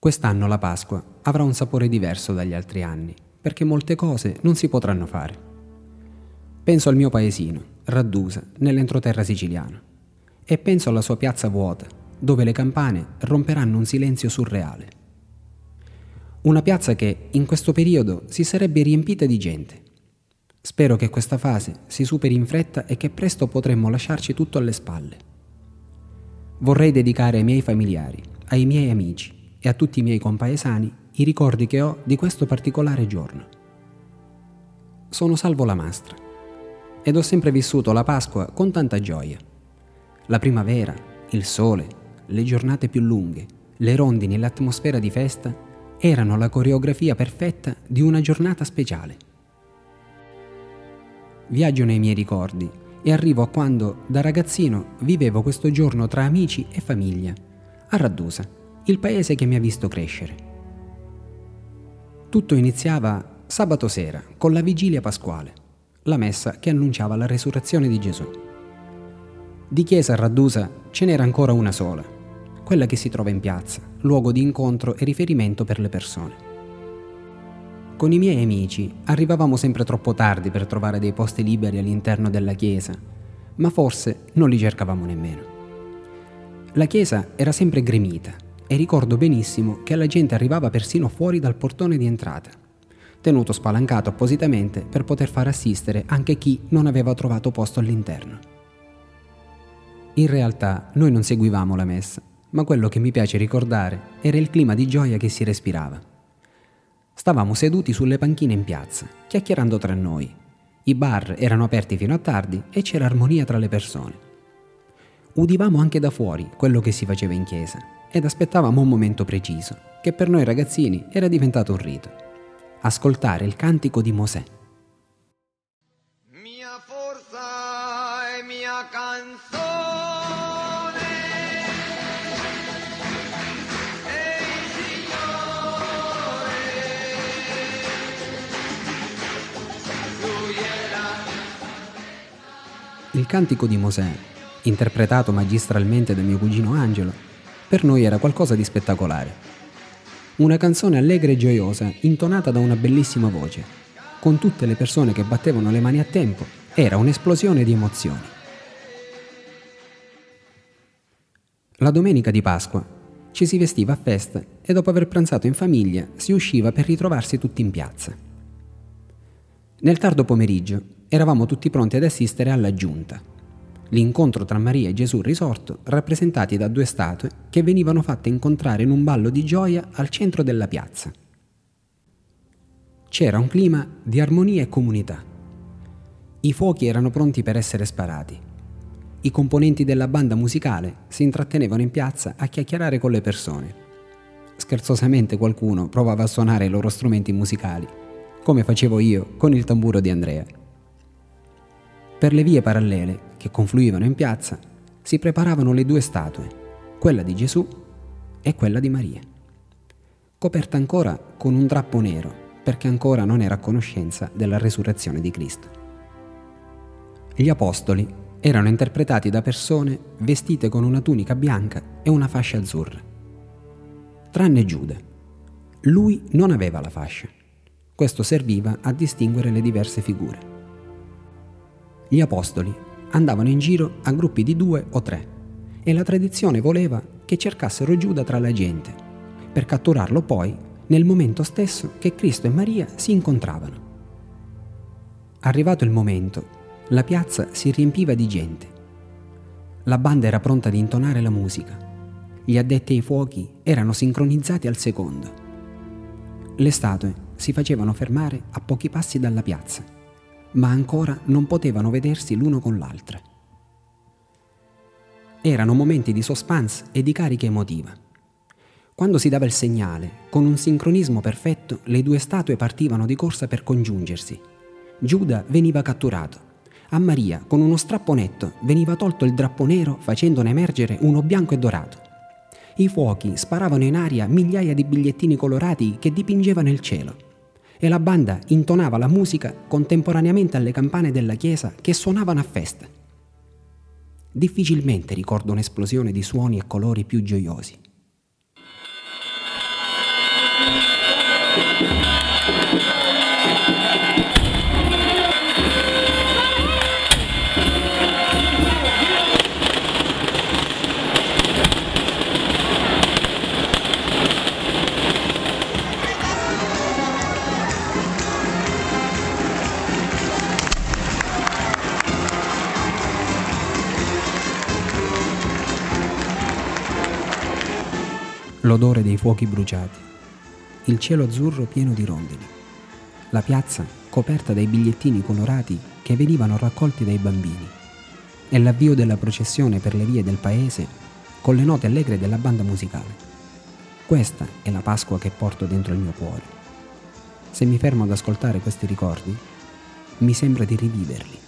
Quest'anno la Pasqua avrà un sapore diverso dagli altri anni, perché molte cose non si potranno fare. Penso al mio paesino, Raddusa, nell'entroterra siciliano, e penso alla sua piazza vuota, dove le campane romperanno un silenzio surreale. Una piazza che in questo periodo si sarebbe riempita di gente. Spero che questa fase si superi in fretta e che presto potremmo lasciarci tutto alle spalle. Vorrei dedicare ai miei familiari, ai miei amici, e a tutti i miei compaesani i ricordi che ho di questo particolare giorno. Sono Salvo la Mastra ed ho sempre vissuto la Pasqua con tanta gioia. La primavera, il sole, le giornate più lunghe, le rondini e l'atmosfera di festa erano la coreografia perfetta di una giornata speciale. Viaggio nei miei ricordi e arrivo a quando, da ragazzino, vivevo questo giorno tra amici e famiglia, a Raddusa il paese che mi ha visto crescere. Tutto iniziava sabato sera con la vigilia pasquale, la messa che annunciava la resurrezione di Gesù. Di chiesa a Raddusa ce n'era ancora una sola, quella che si trova in piazza, luogo di incontro e riferimento per le persone. Con i miei amici arrivavamo sempre troppo tardi per trovare dei posti liberi all'interno della chiesa, ma forse non li cercavamo nemmeno. La chiesa era sempre gremita e ricordo benissimo che la gente arrivava persino fuori dal portone di entrata, tenuto spalancato appositamente per poter far assistere anche chi non aveva trovato posto all'interno. In realtà noi non seguivamo la messa, ma quello che mi piace ricordare era il clima di gioia che si respirava. Stavamo seduti sulle panchine in piazza, chiacchierando tra noi. I bar erano aperti fino a tardi e c'era armonia tra le persone. Udivamo anche da fuori quello che si faceva in chiesa ed aspettavamo un momento preciso, che per noi ragazzini era diventato un rito. Ascoltare il cantico di Mosè. Mia forza e mia canzone. Il cantico di Mosè, interpretato magistralmente da mio cugino Angelo, per noi era qualcosa di spettacolare. Una canzone allegra e gioiosa, intonata da una bellissima voce, con tutte le persone che battevano le mani a tempo, era un'esplosione di emozioni. La domenica di Pasqua ci si vestiva a festa e dopo aver pranzato in famiglia si usciva per ritrovarsi tutti in piazza. Nel tardo pomeriggio eravamo tutti pronti ad assistere alla giunta, l'incontro tra Maria e Gesù risorto, rappresentati da due statue che venivano fatte incontrare in un ballo di gioia al centro della piazza. C'era un clima di armonia e comunità. I fuochi erano pronti per essere sparati. I componenti della banda musicale si intrattenevano in piazza a chiacchierare con le persone. Scherzosamente qualcuno provava a suonare i loro strumenti musicali, come facevo io con il tamburo di Andrea. Per le vie parallele, che confluivano in piazza, si preparavano le due statue, quella di Gesù e quella di Maria, coperta ancora con un drappo nero, perché ancora non era a conoscenza della resurrezione di Cristo. Gli apostoli erano interpretati da persone vestite con una tunica bianca e una fascia azzurra. Tranne Giuda. Lui non aveva la fascia. Questo serviva a distinguere le diverse figure. Gli apostoli andavano in giro a gruppi di due o tre e la tradizione voleva che cercassero Giuda tra la gente, per catturarlo poi nel momento stesso che Cristo e Maria si incontravano. Arrivato il momento, la piazza si riempiva di gente. La banda era pronta ad intonare la musica. Gli addetti ai fuochi erano sincronizzati al secondo. Le statue si facevano fermare a pochi passi dalla piazza ma ancora non potevano vedersi l'uno con l'altra. Erano momenti di suspense e di carica emotiva. Quando si dava il segnale, con un sincronismo perfetto, le due statue partivano di corsa per congiungersi. Giuda veniva catturato. A Maria, con uno strappo netto, veniva tolto il drappo nero facendone emergere uno bianco e dorato. I fuochi sparavano in aria migliaia di bigliettini colorati che dipingevano il cielo e la banda intonava la musica contemporaneamente alle campane della chiesa che suonavano a festa. Difficilmente ricordo un'esplosione di suoni e colori più gioiosi. L'odore dei fuochi bruciati, il cielo azzurro pieno di rondini, la piazza coperta dai bigliettini colorati che venivano raccolti dai bambini e l'avvio della processione per le vie del paese con le note allegre della banda musicale. Questa è la Pasqua che porto dentro il mio cuore. Se mi fermo ad ascoltare questi ricordi, mi sembra di riviverli.